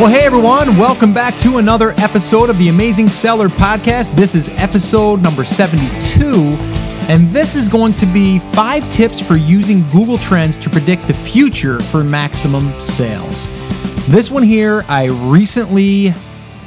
Well, hey everyone, welcome back to another episode of the Amazing Seller Podcast. This is episode number 72, and this is going to be five tips for using Google Trends to predict the future for maximum sales. This one here, I recently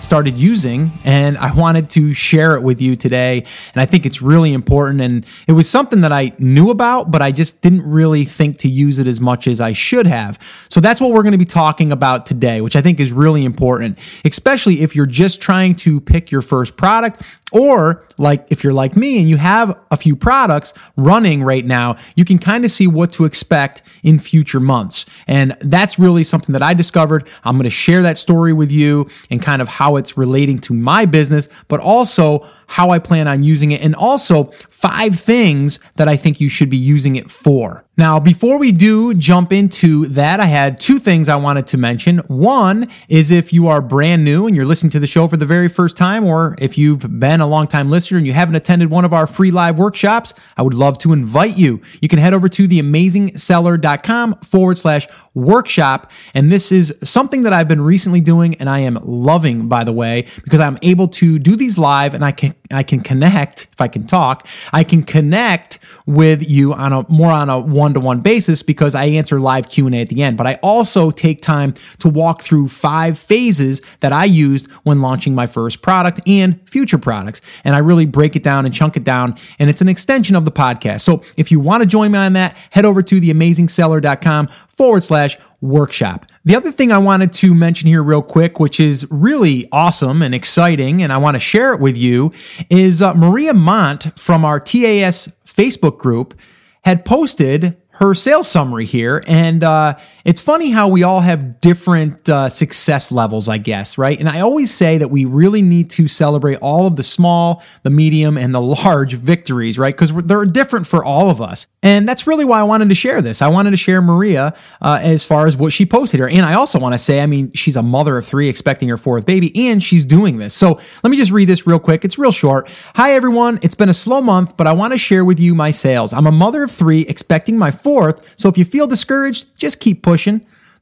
started using and I wanted to share it with you today. And I think it's really important. And it was something that I knew about, but I just didn't really think to use it as much as I should have. So that's what we're going to be talking about today, which I think is really important, especially if you're just trying to pick your first product or like if you're like me and you have a few products running right now, you can kind of see what to expect in future months. And that's really something that I discovered. I'm going to share that story with you and kind of how it's relating to my business, but also how I plan on using it, and also five things that I think you should be using it for. Now, before we do jump into that, I had two things I wanted to mention. One is if you are brand new and you're listening to the show for the very first time, or if you've been a long time listener and you haven't attended one of our free live workshops, I would love to invite you. You can head over to theamazingseller.com forward slash workshop. And this is something that I've been recently doing and I am loving, by the way, because I'm able to do these live and I can I can connect, if I can talk, I can connect with you on a more on a one-to-one basis because I answer live Q&A at the end. But I also take time to walk through five phases that I used when launching my first product and future products. And I really break it down and chunk it down. And it's an extension of the podcast. So if you want to join me on that, head over to theamazingseller.com forward slash workshop. The other thing I wanted to mention here, real quick, which is really awesome and exciting, and I want to share it with you, is uh, Maria Mont from our TAS Facebook group had posted her sales summary here. And uh, it's funny how we all have different uh, success levels, I guess, right? And I always say that we really need to celebrate all of the small, the medium, and the large victories, right? Because they're different for all of us. And that's really why I wanted to share this. I wanted to share Maria uh, as far as what she posted here. And I also want to say, I mean, she's a mother of three expecting her fourth baby, and she's doing this. So let me just read this real quick. It's real short. Hi, everyone. It's been a slow month, but I want to share with you my sales. I'm a mother of three expecting my fourth. So if you feel discouraged, just keep pushing.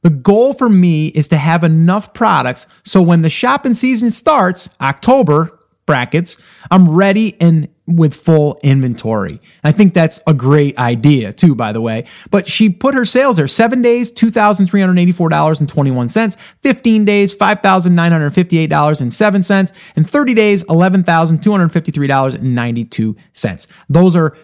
The goal for me is to have enough products. So when the shopping season starts, October brackets, I'm ready and with full inventory. I think that's a great idea too, by the way. But she put her sales there seven days, $2,384.21, 15 days, $5,958.07, and 30 days, $11,253.92. Those are,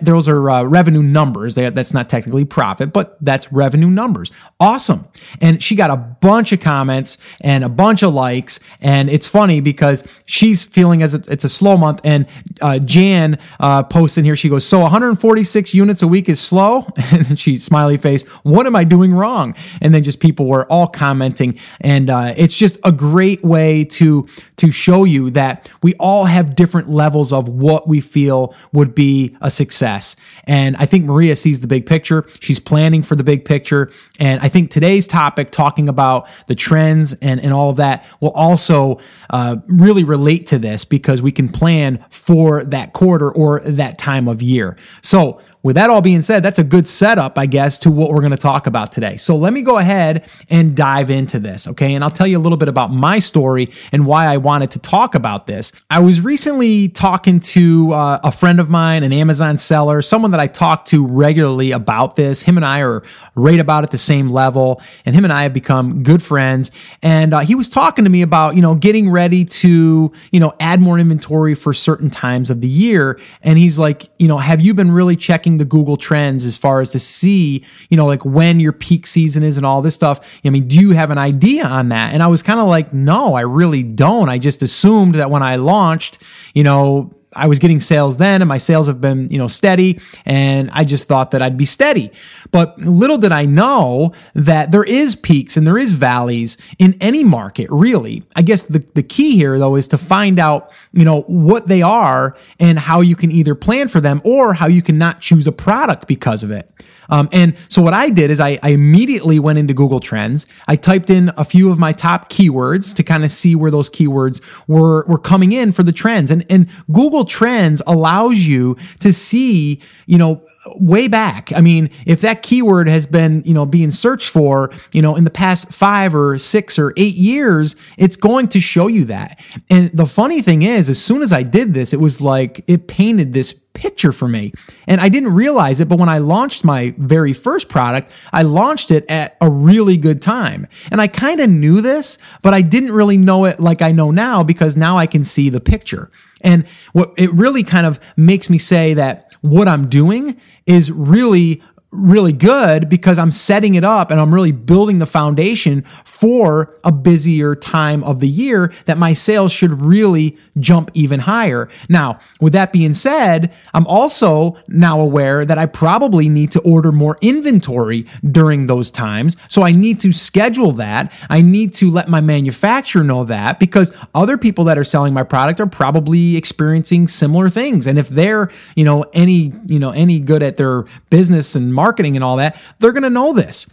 those are uh, revenue numbers. That's not technically profit, but that's revenue numbers. Awesome. And she got a bunch of comments and a bunch of likes. And it's funny because she's feeling as it's a slow month and, uh, Jan uh, posts in here. She goes, "So 146 units a week is slow," and she smiley face. What am I doing wrong? And then just people were all commenting, and uh, it's just a great way to to show you that we all have different levels of what we feel would be a success. And I think Maria sees the big picture. She's planning for the big picture, and I think today's topic, talking about the trends and and all of that, will also uh, really relate to this because we can plan for that that quarter or that time of year. So with that all being said, that's a good setup, I guess, to what we're going to talk about today. So let me go ahead and dive into this, okay? And I'll tell you a little bit about my story and why I wanted to talk about this. I was recently talking to uh, a friend of mine, an Amazon seller, someone that I talk to regularly about this. Him and I are right about at the same level, and him and I have become good friends. And uh, he was talking to me about, you know, getting ready to, you know, add more inventory for certain times of the year. And he's like, you know, have you been really checking the Google Trends as far as to see, you know, like when your peak season is and all this stuff. I mean, do you have an idea on that? And I was kind of like, no, I really don't. I just assumed that when I launched, you know, I was getting sales then and my sales have been, you know, steady and I just thought that I'd be steady. But little did I know that there is peaks and there is valleys in any market, really. I guess the, the key here though is to find out, you know, what they are and how you can either plan for them or how you can not choose a product because of it. Um, and so what I did is I, I, immediately went into Google Trends. I typed in a few of my top keywords to kind of see where those keywords were were coming in for the trends. And and Google Trends allows you to see, you know, way back. I mean, if that keyword has been, you know, being searched for, you know, in the past five or six or eight years, it's going to show you that. And the funny thing is, as soon as I did this, it was like it painted this picture for me. And I didn't realize it, but when I launched my very first product, I launched it at a really good time. And I kind of knew this, but I didn't really know it like I know now because now I can see the picture. And what it really kind of makes me say that what I'm doing is really really good because I'm setting it up and I'm really building the foundation for a busier time of the year that my sales should really jump even higher. Now, with that being said, I'm also now aware that I probably need to order more inventory during those times. So I need to schedule that. I need to let my manufacturer know that because other people that are selling my product are probably experiencing similar things. And if they're, you know, any, you know, any good at their business and marketing and all that, they're going to know this.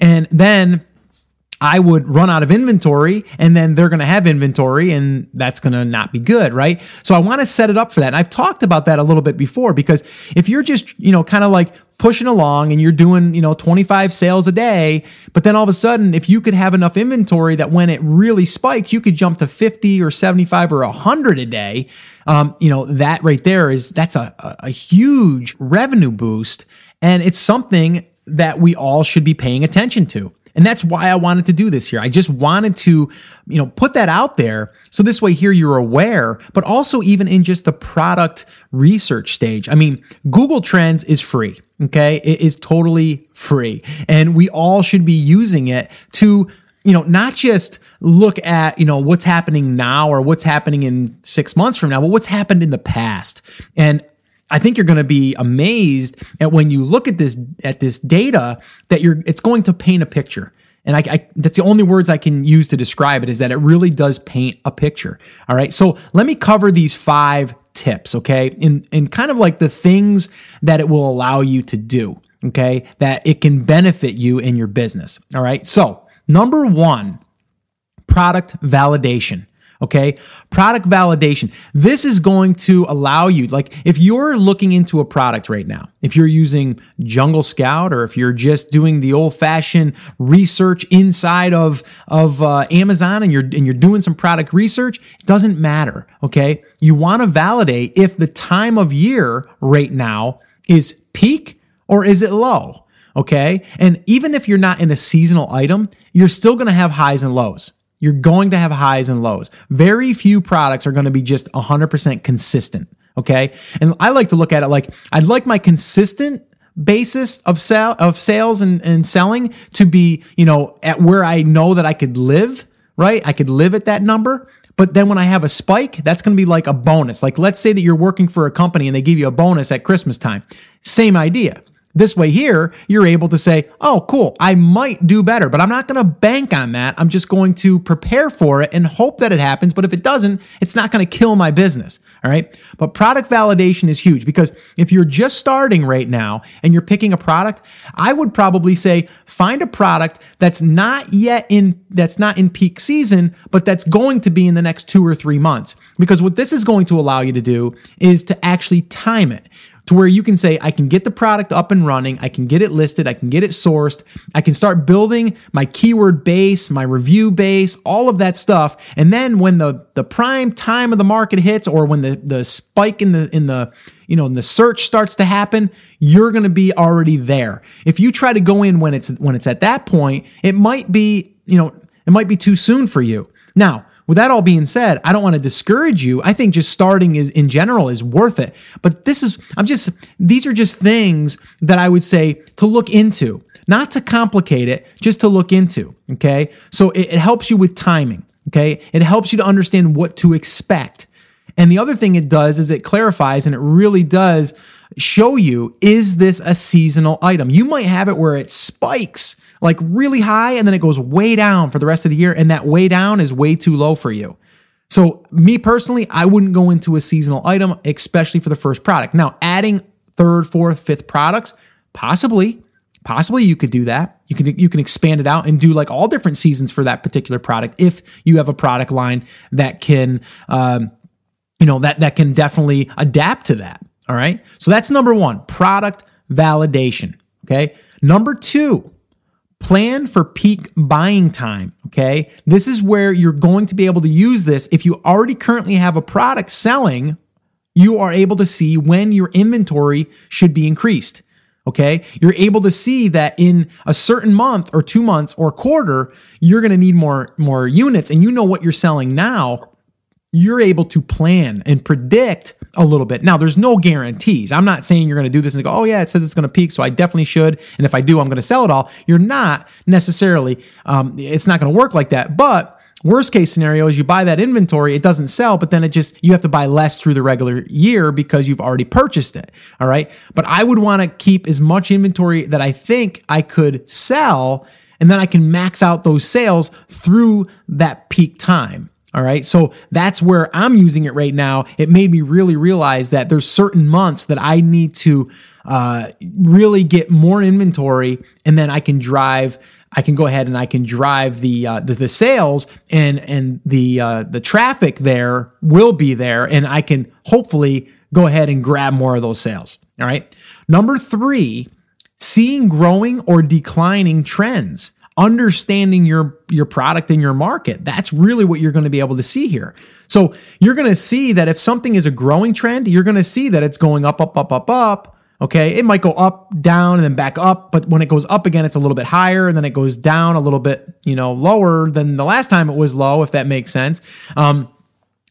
And then I would run out of inventory and then they're going to have inventory and that's going to not be good, right? So I want to set it up for that. And I've talked about that a little bit before because if you're just, you know, kind of like pushing along and you're doing, you know, 25 sales a day, but then all of a sudden, if you could have enough inventory that when it really spikes, you could jump to 50 or 75 or 100 a day, um, you know, that right there is, that's a, a huge revenue boost. And it's something that we all should be paying attention to. And that's why I wanted to do this here. I just wanted to, you know, put that out there so this way here you're aware, but also even in just the product research stage. I mean, Google Trends is free. Okay. It is totally free and we all should be using it to, you know, not just look at, you know, what's happening now or what's happening in six months from now, but what's happened in the past. And I think you're going to be amazed at when you look at this at this data that you're it's going to paint a picture. And I, I, that's the only words I can use to describe it is that it really does paint a picture. All right. So let me cover these five tips, okay? In in kind of like the things that it will allow you to do, okay? That it can benefit you in your business. All right. So number one, product validation. Okay. Product validation. This is going to allow you, like, if you're looking into a product right now, if you're using Jungle Scout or if you're just doing the old fashioned research inside of, of uh, Amazon and you're, and you're doing some product research, it doesn't matter. Okay. You want to validate if the time of year right now is peak or is it low? Okay. And even if you're not in a seasonal item, you're still going to have highs and lows. You're going to have highs and lows. Very few products are going to be just 100% consistent. Okay. And I like to look at it like I'd like my consistent basis of sale of sales and, and selling to be, you know, at where I know that I could live, right? I could live at that number. But then when I have a spike, that's going to be like a bonus. Like let's say that you're working for a company and they give you a bonus at Christmas time. Same idea. This way here, you're able to say, oh, cool, I might do better, but I'm not going to bank on that. I'm just going to prepare for it and hope that it happens. But if it doesn't, it's not going to kill my business. All right. But product validation is huge because if you're just starting right now and you're picking a product, I would probably say find a product that's not yet in, that's not in peak season, but that's going to be in the next two or three months. Because what this is going to allow you to do is to actually time it to where you can say, I can get the product up and running, I can get it listed, I can get it sourced, I can start building my keyword base, my review base, all of that stuff. And then when the, the prime time of the market hits or when the, the spike in the in the you know, in the search starts to happen, you're going to be already there. If you try to go in when it's when it's at that point, it might be, you know, it might be too soon for you. Now, with that all being said, I don't want to discourage you. I think just starting is in general is worth it. But this is, I'm just, these are just things that I would say to look into, not to complicate it, just to look into. Okay. So it, it helps you with timing. Okay. It helps you to understand what to expect. And the other thing it does is it clarifies and it really does show you is this a seasonal item? You might have it where it spikes like really high and then it goes way down for the rest of the year. And that way down is way too low for you. So, me personally, I wouldn't go into a seasonal item, especially for the first product. Now, adding third, fourth, fifth products, possibly, Possibly you could do that. You can you can expand it out and do like all different seasons for that particular product if you have a product line that can um, you know that that can definitely adapt to that. All right. So that's number one, product validation. Okay. Number two, plan for peak buying time. Okay. This is where you're going to be able to use this. If you already currently have a product selling, you are able to see when your inventory should be increased. Okay. You're able to see that in a certain month or two months or quarter, you're going to need more, more units and you know what you're selling now. You're able to plan and predict a little bit. Now, there's no guarantees. I'm not saying you're going to do this and go, oh, yeah, it says it's going to peak, so I definitely should. And if I do, I'm going to sell it all. You're not necessarily, um, it's not going to work like that. But Worst case scenario is you buy that inventory, it doesn't sell, but then it just, you have to buy less through the regular year because you've already purchased it. All right. But I would want to keep as much inventory that I think I could sell, and then I can max out those sales through that peak time. All right. So that's where I'm using it right now. It made me really realize that there's certain months that I need to uh, really get more inventory and then I can drive. I can go ahead and I can drive the uh, the, the, sales and and the uh, the traffic there will be there and I can hopefully go ahead and grab more of those sales. All right. Number three, seeing growing or declining trends understanding your your product and your market. That's really what you're going to be able to see here. So you're going to see that if something is a growing trend, you're going to see that it's going up, up, up, up, up. Okay, it might go up, down, and then back up, but when it goes up again, it's a little bit higher, and then it goes down a little bit, you know, lower than the last time it was low, if that makes sense. Um,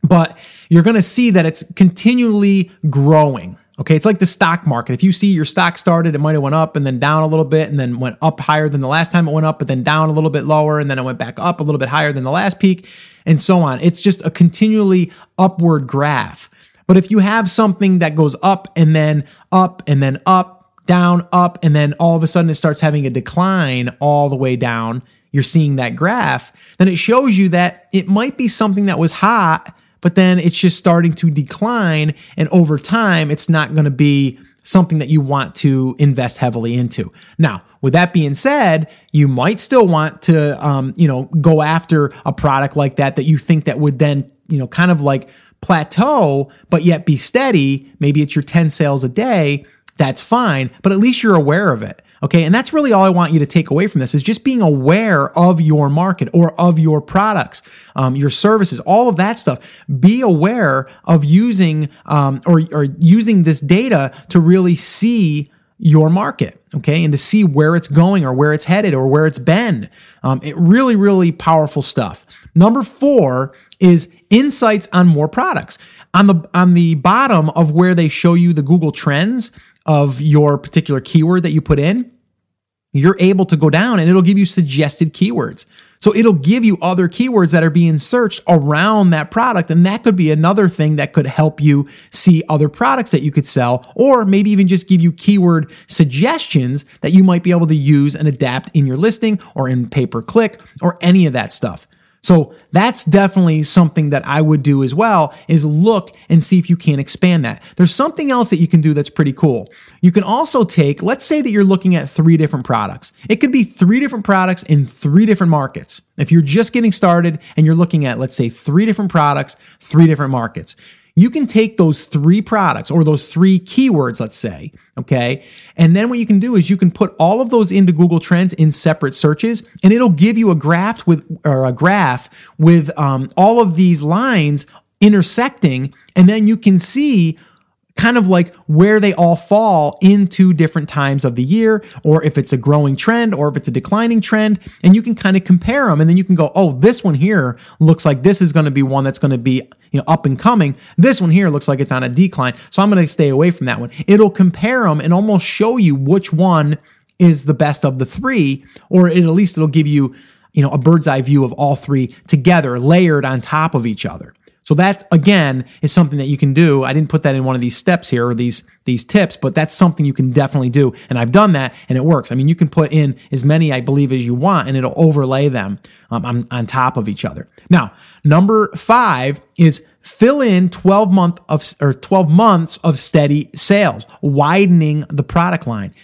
but you're going to see that it's continually growing. Okay, it's like the stock market. If you see your stock started, it might have went up and then down a little bit and then went up higher than the last time it went up, but then down a little bit lower and then it went back up a little bit higher than the last peak and so on. It's just a continually upward graph. But if you have something that goes up and then up and then up, down, up, and then all of a sudden it starts having a decline all the way down, you're seeing that graph, then it shows you that it might be something that was hot but then it's just starting to decline. And over time, it's not going to be something that you want to invest heavily into. Now, with that being said, you might still want to, um, you know, go after a product like that that you think that would then, you know, kind of like plateau, but yet be steady. Maybe it's your 10 sales a day. That's fine, but at least you're aware of it. Okay. And that's really all I want you to take away from this is just being aware of your market or of your products, um, your services, all of that stuff. Be aware of using, um, or, or using this data to really see your market, okay, and to see where it's going or where it's headed or where it's been. Um, it really, really powerful stuff. Number four is insights on more products. On the on the bottom of where they show you the Google Trends, of your particular keyword that you put in, you're able to go down and it'll give you suggested keywords. So it'll give you other keywords that are being searched around that product. And that could be another thing that could help you see other products that you could sell, or maybe even just give you keyword suggestions that you might be able to use and adapt in your listing or in pay per click or any of that stuff. So that's definitely something that I would do as well is look and see if you can expand that. There's something else that you can do that's pretty cool. You can also take, let's say that you're looking at three different products. It could be three different products in three different markets. If you're just getting started and you're looking at, let's say, three different products, three different markets, you can take those three products or those three keywords, let's say, okay? And then what you can do is you can put all of those into Google Trends in separate searches, and it'll give you a graph with or a graph with um, all of these lines intersecting, and then you can see kind of like where they all fall into different times of the year, or if it's a growing trend, or if it's a declining trend, and you can kind of compare them. And then you can go, oh, this one here looks like this is going to be one that's going to be you know up and coming. This one here looks like it's on a decline, so I'm going to stay away from that one. It'll compare them and almost show you which one is the best of the three, or at least it'll give you you know a bird's eye view of all three together, layered on top of each other. So that again is something that you can do. I didn't put that in one of these steps here or these these tips, but that's something you can definitely do. And I've done that and it works. I mean, you can put in as many I believe as you want and it'll overlay them um, on, on top of each other. Now, number 5 is fill in 12 month of or 12 months of steady sales, widening the product line.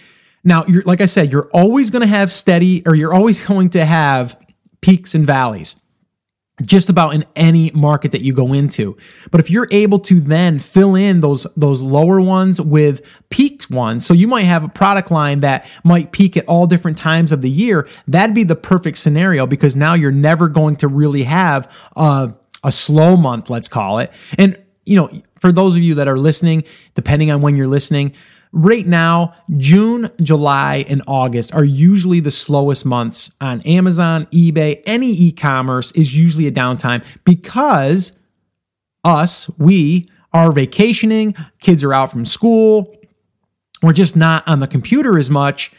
Now, you're, like I said, you're always going to have steady or you're always going to have peaks and valleys just about in any market that you go into. But if you're able to then fill in those those lower ones with peaked ones, so you might have a product line that might peak at all different times of the year, that'd be the perfect scenario because now you're never going to really have a, a slow month, let's call it. And you know, for those of you that are listening, depending on when you're listening, Right now, June, July, and August are usually the slowest months on Amazon, eBay, any e commerce is usually a downtime because us, we are vacationing, kids are out from school, we're just not on the computer as much.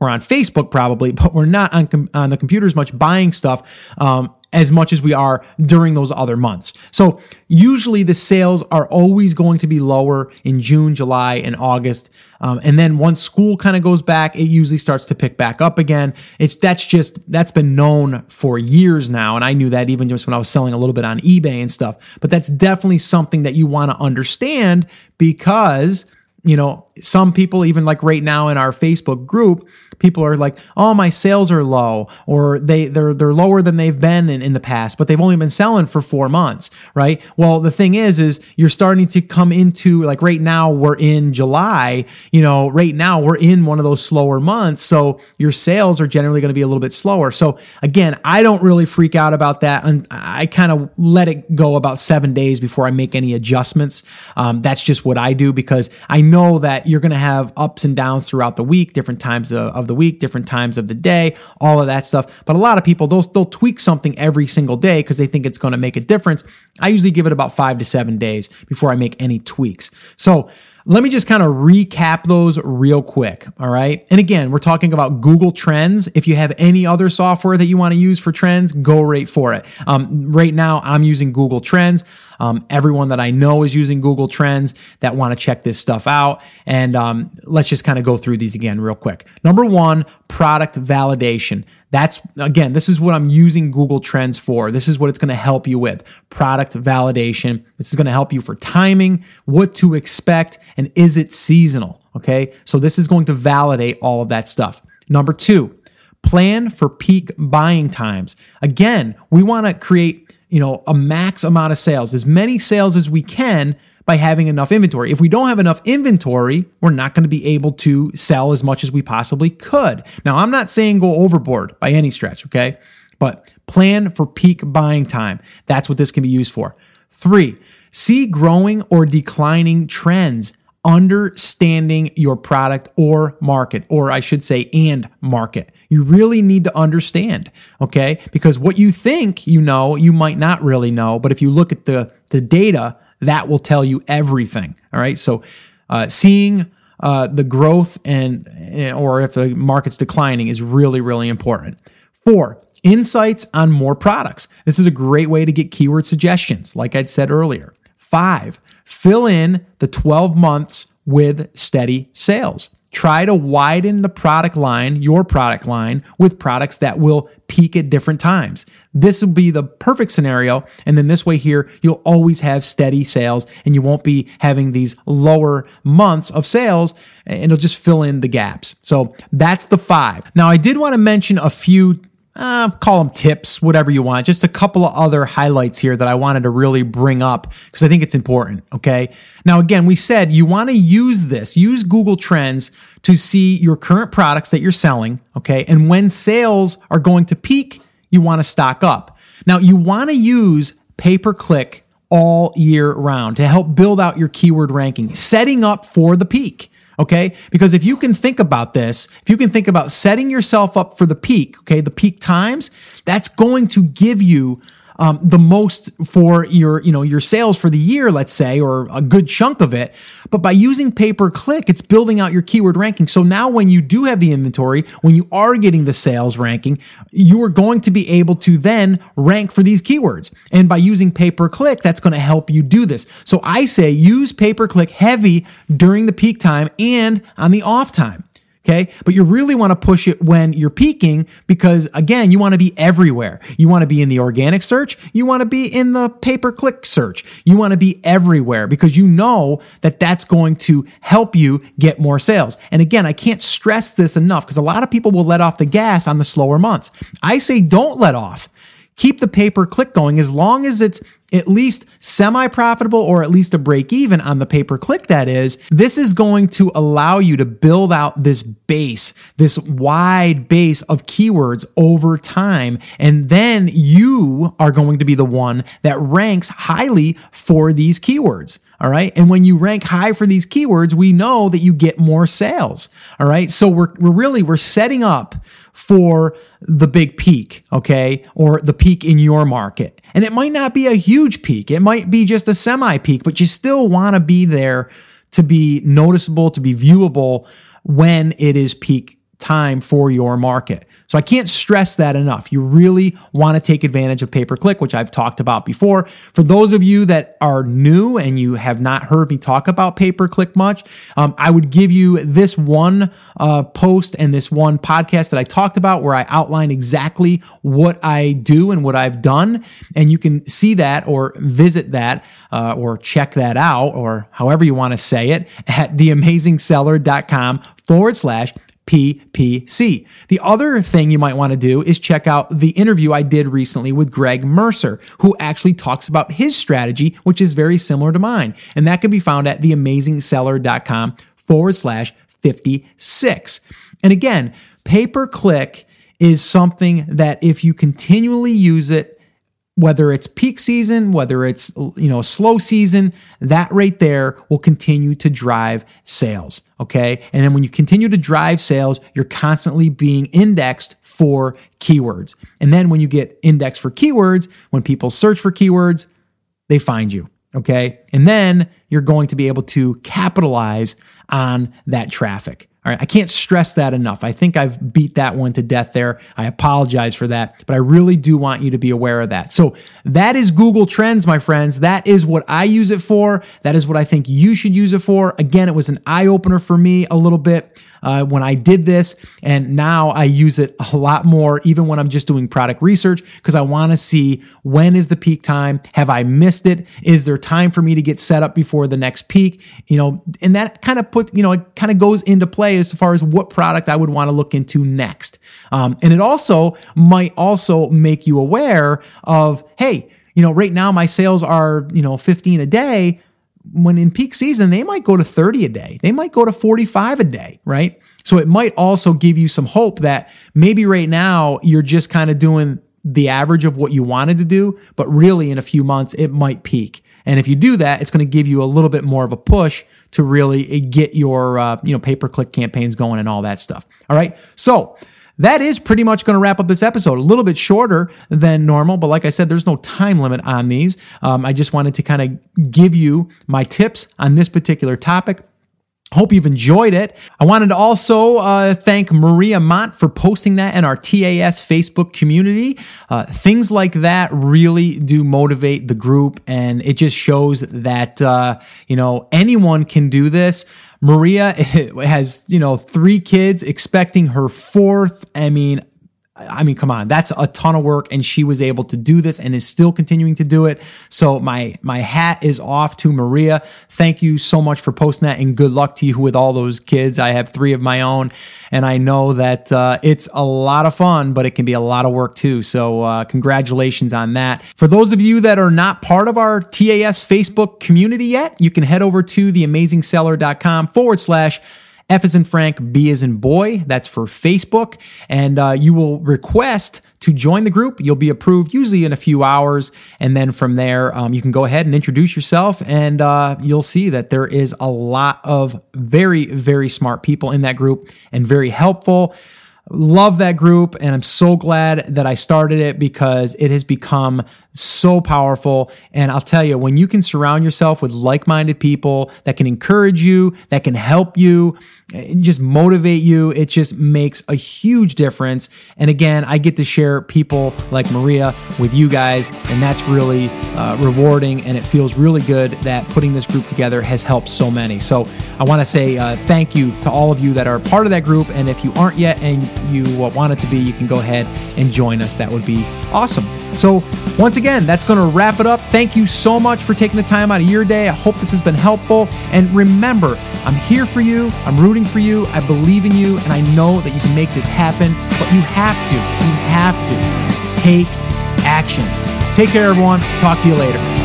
We're on Facebook probably, but we're not on, com- on the computer as much buying stuff. Um, as much as we are during those other months. So usually the sales are always going to be lower in June, July, and August. Um, and then once school kind of goes back, it usually starts to pick back up again. It's that's just that's been known for years now, and I knew that even just when I was selling a little bit on eBay and stuff. But that's definitely something that you want to understand because you know some people even like right now in our Facebook group people are like, "Oh, my sales are low," or they they're they're lower than they've been in, in the past, but they've only been selling for four months, right? Well, the thing is, is you're starting to come into like right now we're in July, you know, right now we're in one of those slower months, so your sales are generally going to be a little bit slower. So again, I don't really freak out about that, and I kind of let it go about seven days before I make any adjustments. Um, that's just what I do because I know that you're going to have ups and downs throughout the week, different times of, of the week, different times of the day, all of that stuff. But a lot of people, they'll, they'll tweak something every single day because they think it's going to make a difference. I usually give it about five to seven days before I make any tweaks. So let me just kind of recap those real quick. All right. And again, we're talking about Google Trends. If you have any other software that you want to use for trends, go right for it. Um, right now, I'm using Google Trends. Um, everyone that I know is using Google Trends that want to check this stuff out. And um, let's just kind of go through these again real quick. Number one, product validation. That's again, this is what I'm using Google Trends for. This is what it's going to help you with product validation. This is going to help you for timing, what to expect, and is it seasonal? Okay. So this is going to validate all of that stuff. Number two, plan for peak buying times. Again, we want to create, you know, a max amount of sales, as many sales as we can by having enough inventory. If we don't have enough inventory, we're not going to be able to sell as much as we possibly could. Now, I'm not saying go overboard by any stretch, okay? But plan for peak buying time. That's what this can be used for. Three, see growing or declining trends understanding your product or market, or I should say, and market. You really need to understand, okay? Because what you think you know, you might not really know. But if you look at the, the data, that will tell you everything. All right. So, uh, seeing uh, the growth and, or if the market's declining is really, really important. Four, insights on more products. This is a great way to get keyword suggestions, like I'd said earlier. Five, fill in the 12 months with steady sales. Try to widen the product line, your product line, with products that will peak at different times. This will be the perfect scenario. And then this way here, you'll always have steady sales and you won't be having these lower months of sales and it'll just fill in the gaps. So that's the five. Now, I did want to mention a few uh, call them tips, whatever you want. Just a couple of other highlights here that I wanted to really bring up because I think it's important. Okay. Now, again, we said you want to use this, use Google Trends to see your current products that you're selling. Okay. And when sales are going to peak, you want to stock up. Now, you want to use pay per click all year round to help build out your keyword ranking, setting up for the peak. Okay. Because if you can think about this, if you can think about setting yourself up for the peak, okay, the peak times, that's going to give you um, the most for your, you know, your sales for the year, let's say, or a good chunk of it. But by using pay per click, it's building out your keyword ranking. So now when you do have the inventory, when you are getting the sales ranking, you are going to be able to then rank for these keywords. And by using pay per click, that's going to help you do this. So I say use pay per click heavy during the peak time and on the off time. Okay. But you really want to push it when you're peaking because again, you want to be everywhere. You want to be in the organic search. You want to be in the pay per click search. You want to be everywhere because you know that that's going to help you get more sales. And again, I can't stress this enough because a lot of people will let off the gas on the slower months. I say don't let off keep the pay per click going as long as it's at least semi profitable or at least a break even on the pay per click that is, this is going to allow you to build out this base, this wide base of keywords over time. And then you are going to be the one that ranks highly for these keywords. All right. And when you rank high for these keywords, we know that you get more sales. All right. So we're, we're really, we're setting up for the big peak, okay, or the peak in your market. And it might not be a huge peak, it might be just a semi peak, but you still want to be there to be noticeable, to be viewable when it is peak time for your market. So I can't stress that enough. You really want to take advantage of pay per click, which I've talked about before. For those of you that are new and you have not heard me talk about pay per click much, um, I would give you this one uh, post and this one podcast that I talked about where I outline exactly what I do and what I've done. And you can see that or visit that uh, or check that out or however you want to say it at theamazingseller.com forward slash PPC. The other thing you might want to do is check out the interview I did recently with Greg Mercer, who actually talks about his strategy, which is very similar to mine. And that can be found at theamazingseller.com forward slash 56. And again, pay per click is something that if you continually use it, whether it's peak season, whether it's you know a slow season, that right there will continue to drive sales, okay? And then when you continue to drive sales, you're constantly being indexed for keywords. And then when you get indexed for keywords, when people search for keywords, they find you, okay? And then you're going to be able to capitalize on that traffic. All right, I can't stress that enough. I think I've beat that one to death there. I apologize for that, but I really do want you to be aware of that. So, that is Google Trends, my friends. That is what I use it for. That is what I think you should use it for. Again, it was an eye opener for me a little bit uh, when I did this. And now I use it a lot more, even when I'm just doing product research, because I want to see when is the peak time? Have I missed it? Is there time for me to get set up before the next peak? You know, and that kind of put, you know, it kind of goes into play as far as what product I would want to look into next. Um, and it also might also make you aware of, hey, you know, right now my sales are, you know, 15 a day when in peak season, they might go to 30 a day. They might go to 45 a day, right? So it might also give you some hope that maybe right now you're just kind of doing the average of what you wanted to do, but really in a few months it might peak. And if you do that, it's going to give you a little bit more of a push to really get your uh, you know pay per click campaigns going and all that stuff. All right, so that is pretty much going to wrap up this episode. A little bit shorter than normal, but like I said, there's no time limit on these. Um, I just wanted to kind of give you my tips on this particular topic. Hope you've enjoyed it. I wanted to also uh, thank Maria Mont for posting that in our TAS Facebook community. Uh, things like that really do motivate the group, and it just shows that uh, you know anyone can do this. Maria has, you know, three kids, expecting her fourth. I mean, I mean, come on, that's a ton of work, and she was able to do this and is still continuing to do it. So my my hat is off to Maria. Thank you so much for posting that, and good luck to you with all those kids. I have three of my own, and I know that uh, it's a lot of fun, but it can be a lot of work too. So uh, congratulations on that. For those of you that are not part of our TAS Facebook community yet, you can head over to theamazingseller.com forward slash F is in Frank, B is in boy. That's for Facebook. And uh, you will request to join the group. You'll be approved usually in a few hours. And then from there, um, you can go ahead and introduce yourself. And uh, you'll see that there is a lot of very, very smart people in that group and very helpful Love that group, and I'm so glad that I started it because it has become so powerful. And I'll tell you, when you can surround yourself with like minded people that can encourage you, that can help you, just motivate you, it just makes a huge difference. And again, I get to share people like Maria with you guys, and that's really uh, rewarding. And it feels really good that putting this group together has helped so many. So I want to say uh, thank you to all of you that are part of that group. And if you aren't yet and you want it to be, you can go ahead and join us. That would be awesome. So, once again, that's going to wrap it up. Thank you so much for taking the time out of your day. I hope this has been helpful. And remember, I'm here for you. I'm rooting for you. I believe in you. And I know that you can make this happen. But you have to, you have to take action. Take care, everyone. Talk to you later.